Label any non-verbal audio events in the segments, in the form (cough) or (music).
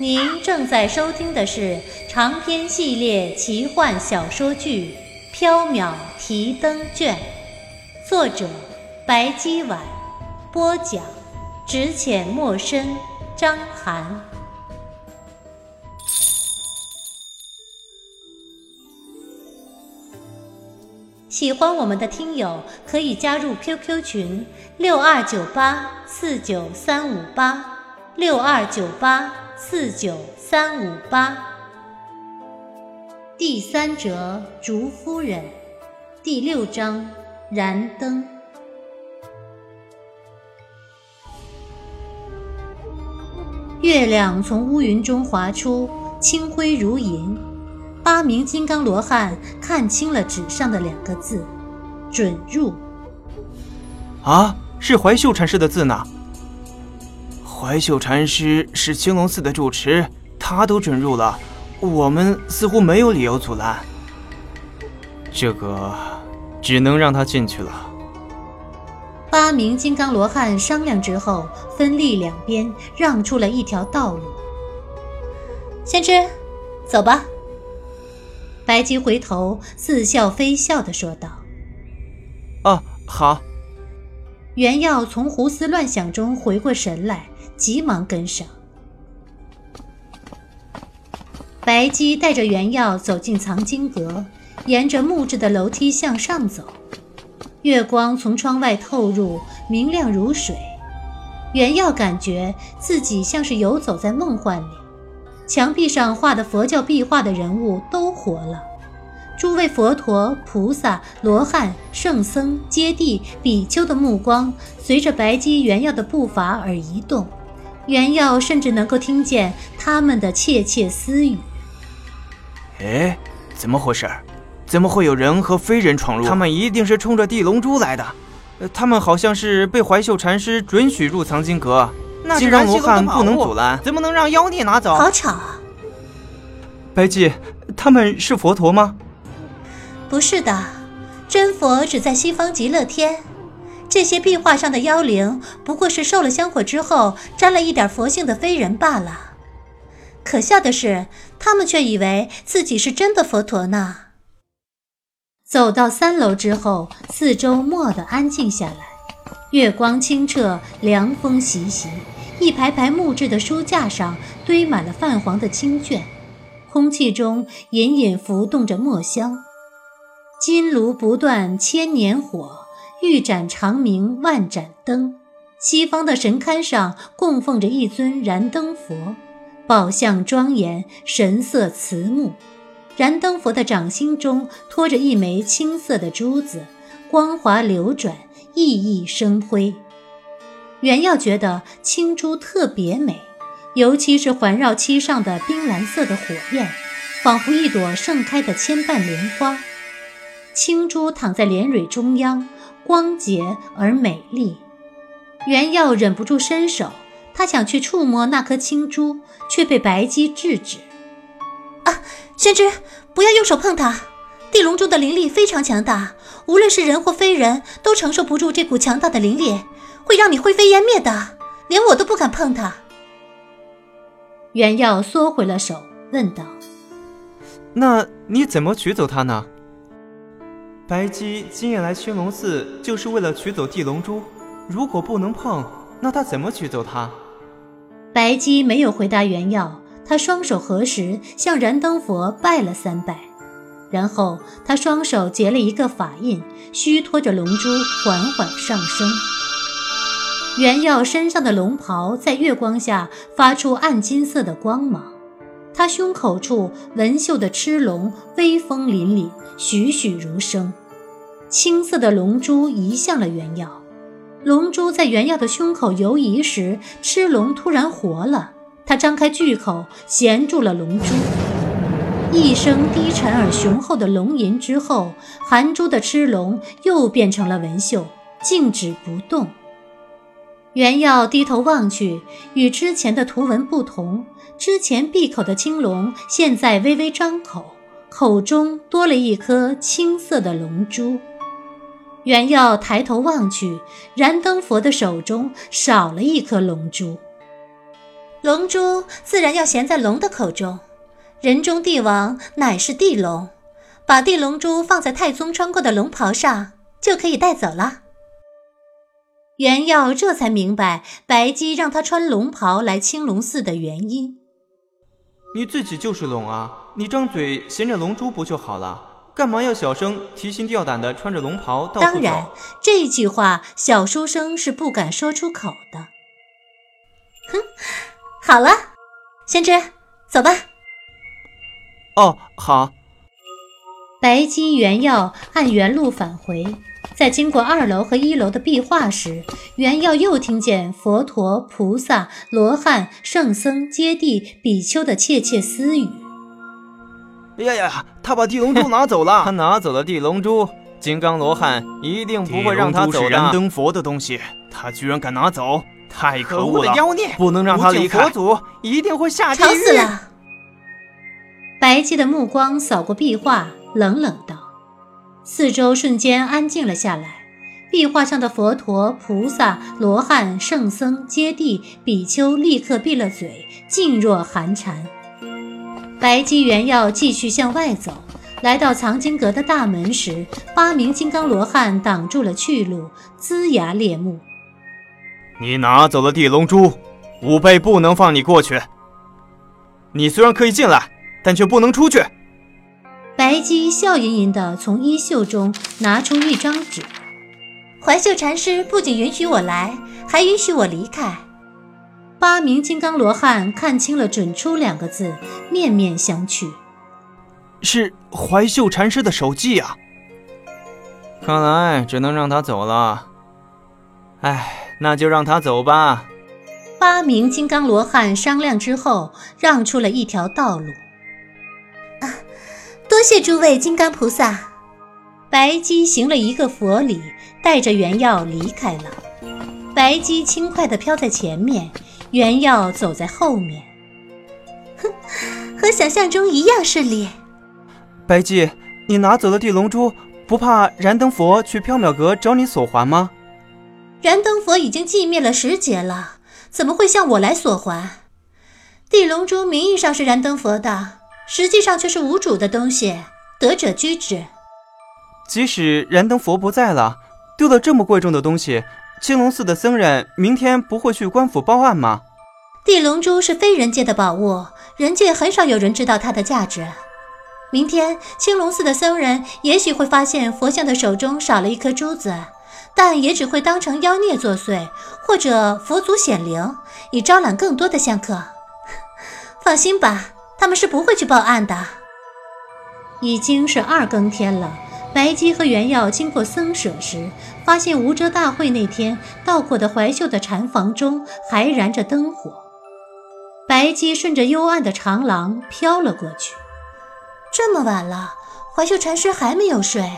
您正在收听的是长篇系列奇幻小说剧《缥缈提灯卷》，作者白姬婉，播讲只浅墨深，张涵。喜欢我们的听友可以加入 QQ 群六二九八四九三五八六二九八。四九三五八，第三折竹夫人，第六章燃灯。月亮从乌云中划出，清辉如银。八名金刚罗汉看清了纸上的两个字：“准入。”啊，是怀秀禅师的字呢。怀秀禅师是青龙寺的住持，他都准入了，我们似乎没有理由阻拦。这个只能让他进去了。八名金刚罗汉商量之后，分立两边，让出了一条道路。先知，走吧。白姬回头似笑非笑的说道：“哦，好。”原耀从胡思乱想中回过神来。急忙跟上。白姬带着原药走进藏经阁，沿着木质的楼梯向上走。月光从窗外透入，明亮如水。原药感觉自己像是游走在梦幻里。墙壁上画的佛教壁画的人物都活了，诸位佛陀、菩萨、罗汉、圣僧、揭谛、比丘的目光随着白姬原药的步伐而移动。袁耀甚至能够听见他们的窃窃私语。哎，怎么回事？怎么会有人和非人闯入？他们一定是冲着地龙珠来的。他们好像是被怀秀禅师准许入藏经阁，金刚罗汉不能阻拦，怎么能让妖孽拿走？好巧啊！白姬，他们是佛陀吗？不是的，真佛只在西方极乐天。这些壁画上的妖灵不过是受了香火之后沾了一点佛性的非人罢了。可笑的是，他们却以为自己是真的佛陀呢。走到三楼之后，四周蓦地安静下来，月光清澈，凉风习习。一排排木质的书架上堆满了泛黄的经卷，空气中隐隐浮动着墨香。金炉不断千年火。玉盏长明万盏灯，西方的神龛上供奉着一尊燃灯佛，宝相庄严，神色慈目。燃灯佛的掌心中托着一枚青色的珠子，光滑流转，熠熠生辉。袁耀觉得青珠特别美，尤其是环绕其上的冰蓝色的火焰，仿佛一朵盛开的千瓣莲花。青珠躺在莲蕊中央。光洁而美丽，袁耀忍不住伸手，他想去触摸那颗青珠，却被白姬制止。啊，宣之，不要用手碰它！地龙珠的灵力非常强大，无论是人或非人都承受不住这股强大的灵力，会让你灰飞烟灭的。连我都不敢碰它。袁耀缩回了手，问道：“那你怎么取走它呢？”白姬今夜来青龙寺，就是为了取走地龙珠。如果不能碰，那他怎么取走它？白姬没有回答原耀，他双手合十，向燃灯佛拜了三拜，然后他双手结了一个法印，虚托着龙珠缓缓上升。原耀身上的龙袍在月光下发出暗金色的光芒，他胸口处纹绣的螭龙威风凛凛。栩栩如生，青色的龙珠移向了原耀。龙珠在原耀的胸口游移时，螭龙突然活了，它张开巨口，衔住了龙珠。一声低沉而雄厚的龙吟之后，含珠的螭龙又变成了纹绣，静止不动。原耀低头望去，与之前的图文不同，之前闭口的青龙现在微微张口。口中多了一颗青色的龙珠，袁耀抬头望去，燃灯佛的手中少了一颗龙珠。龙珠自然要衔在龙的口中。人中帝王乃是地龙，把地龙珠放在太宗穿过的龙袍上，就可以带走了。袁耀这才明白白姬让他穿龙袍来青龙寺的原因。你自己就是龙啊，你张嘴衔着龙珠不就好了？干嘛要小声提心吊胆的穿着龙袍到？当然，这句话小书生是不敢说出口的。哼，好了，先知，走吧。哦，好。白姬、原耀按原路返回，在经过二楼和一楼的壁画时，袁耀又听见佛陀、菩萨、罗汉、圣僧、揭谛、比丘的窃窃私语。哎呀呀，他把地龙珠拿走了！(laughs) 他拿走了地龙珠，金刚罗汉一定不会让他走的。是燃灯佛的东西，他居然敢拿走，太可恶了！妖孽，不能让他离开。佛祖一定会下地狱。吵死了！白姬的目光扫过壁画，冷冷道：“四周瞬间安静了下来。壁画上的佛陀、菩萨、罗汉、圣僧、揭谛、比丘立刻闭了嘴，静若寒蝉。”白姬原要继续向外走，来到藏经阁的大门时，八名金刚罗汉挡住了去路，龇牙咧目：“你拿走了地龙珠，吾辈不能放你过去。你虽然可以进来。”但却不能出去。白姬笑吟吟地从衣袖中拿出一张纸。怀秀禅师不仅允许我来，还允许我离开。八名金刚罗汉看清了“准出”两个字，面面相觑。是怀秀禅师的手迹啊！看来只能让他走了。哎，那就让他走吧。八名金刚罗汉商量之后，让出了一条道路。多谢诸位金刚菩萨，白姬行了一个佛礼，带着原药离开了。白姬轻快地飘在前面，原药走在后面。哼，和想象中一样顺利。白姬，你拿走了地龙珠，不怕燃灯佛去缥缈阁找你索还吗？燃灯佛已经寂灭了十劫了，怎么会向我来索还？地龙珠名义上是燃灯佛的。实际上却是无主的东西，得者居之。即使燃灯佛不在了，丢了这么贵重的东西，青龙寺的僧人明天不会去官府报案吗？地龙珠是非人界的宝物，人界很少有人知道它的价值。明天青龙寺的僧人也许会发现佛像的手中少了一颗珠子，但也只会当成妖孽作祟，或者佛祖显灵，以招揽更多的香客。放心吧。他们是不会去报案的。已经是二更天了，白姬和袁耀经过僧舍时，发现无遮大会那天到过的怀秀的禅房中还燃着灯火。白姬顺着幽暗的长廊飘了过去。这么晚了，怀秀禅师还没有睡，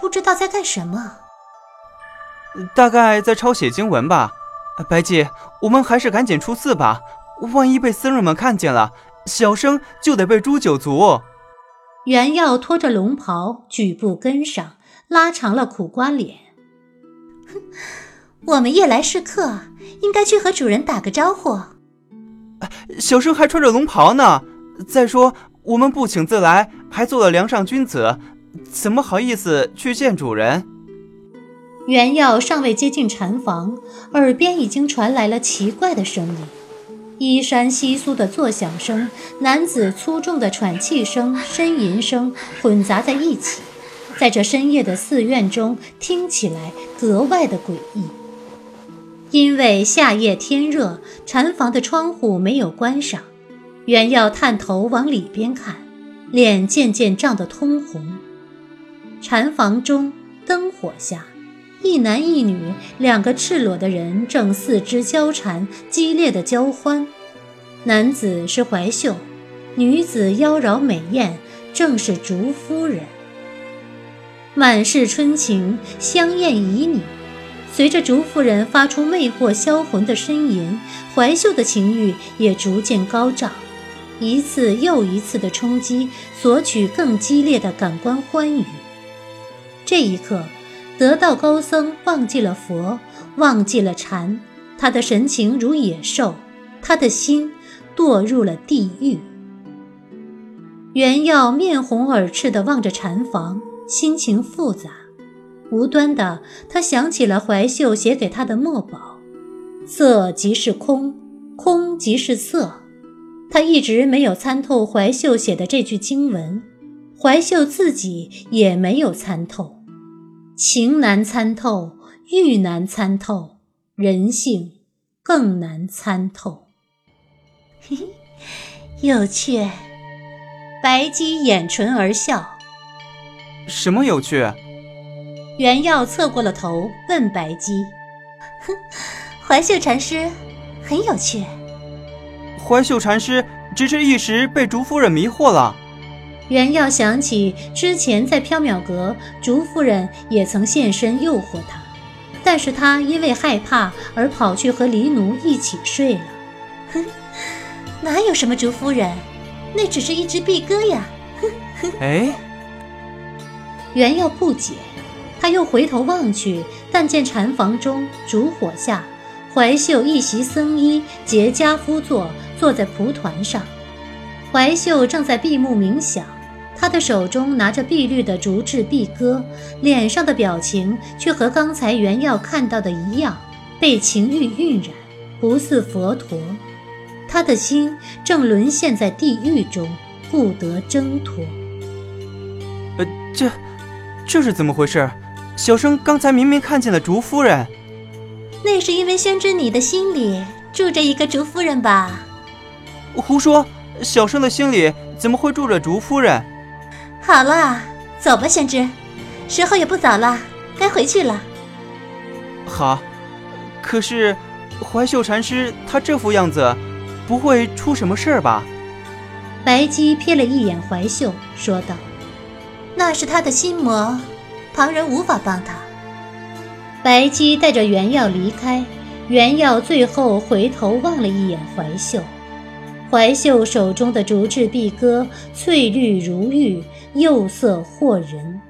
不知道在干什么。大概在抄写经文吧。白姬，我们还是赶紧出寺吧，万一被僧人们看见了。小生就得被诛九族。袁耀拖着龙袍，举步跟上，拉长了苦瓜脸。哼，(laughs) 我们夜来是客，应该去和主人打个招呼。小生还穿着龙袍呢。再说，我们不请自来，还做了梁上君子，怎么好意思去见主人？袁耀尚未接近禅房，耳边已经传来了奇怪的声音。衣衫窸窣的作响声，男子粗重的喘气声、呻吟声混杂在一起，在这深夜的寺院中听起来格外的诡异。因为夏夜天热，禅房的窗户没有关上，袁耀探头往里边看，脸渐渐涨得通红。禅房中灯火下。一男一女，两个赤裸的人正四肢交缠，激烈的交欢。男子是怀秀，女子妖娆美艳，正是竹夫人。满是春情，香艳旖旎。随着竹夫人发出魅惑销魂的呻吟，怀秀的情欲也逐渐高涨。一次又一次的冲击，索取更激烈的感官欢愉。这一刻。得道高僧忘记了佛，忘记了禅，他的神情如野兽，他的心堕入了地狱。袁耀面红耳赤地望着禅房，心情复杂。无端的，他想起了怀秀写给他的墨宝：“色即是空，空即是色。”他一直没有参透怀秀写的这句经文，怀秀自己也没有参透。情难参透，欲难参透，人性更难参透。嘿嘿，有趣。白姬掩唇而笑。什么有趣？袁耀侧过了头问白姬：“ (laughs) 哼，怀秀禅师很有趣。”怀秀禅师只是一时被竹夫人迷惑了。袁耀想起之前在缥缈阁，竹夫人也曾现身诱惑他，但是他因为害怕而跑去和黎奴一起睡了。哼，哪有什么竹夫人？那只是一只碧鸽呀！哼哼哎，袁耀不解，他又回头望去，但见禅房中烛火下，怀秀一袭僧衣，结跏趺坐，坐在蒲团上。怀秀正在闭目冥想，他的手中拿着碧绿的竹制碧鸽，脸上的表情却和刚才原耀看到的一样，被情欲晕染，不似佛陀。他的心正沦陷在地狱中，不得挣脱。呃，这，这是怎么回事？小生刚才明明看见了竹夫人。那是因为宣之你的心里住着一个竹夫人吧？胡说！小生的心里怎么会住着竹夫人？好了，走吧，宣之，时候也不早了，该回去了。好，可是怀秀禅师他这副样子。不会出什么事儿吧？白姬瞥了一眼怀秀，说道：“那是他的心魔，旁人无法帮他。”白姬带着原药离开，原药最后回头望了一眼怀秀，怀秀手中的竹制碧鸽，翠绿如玉，釉色惑人。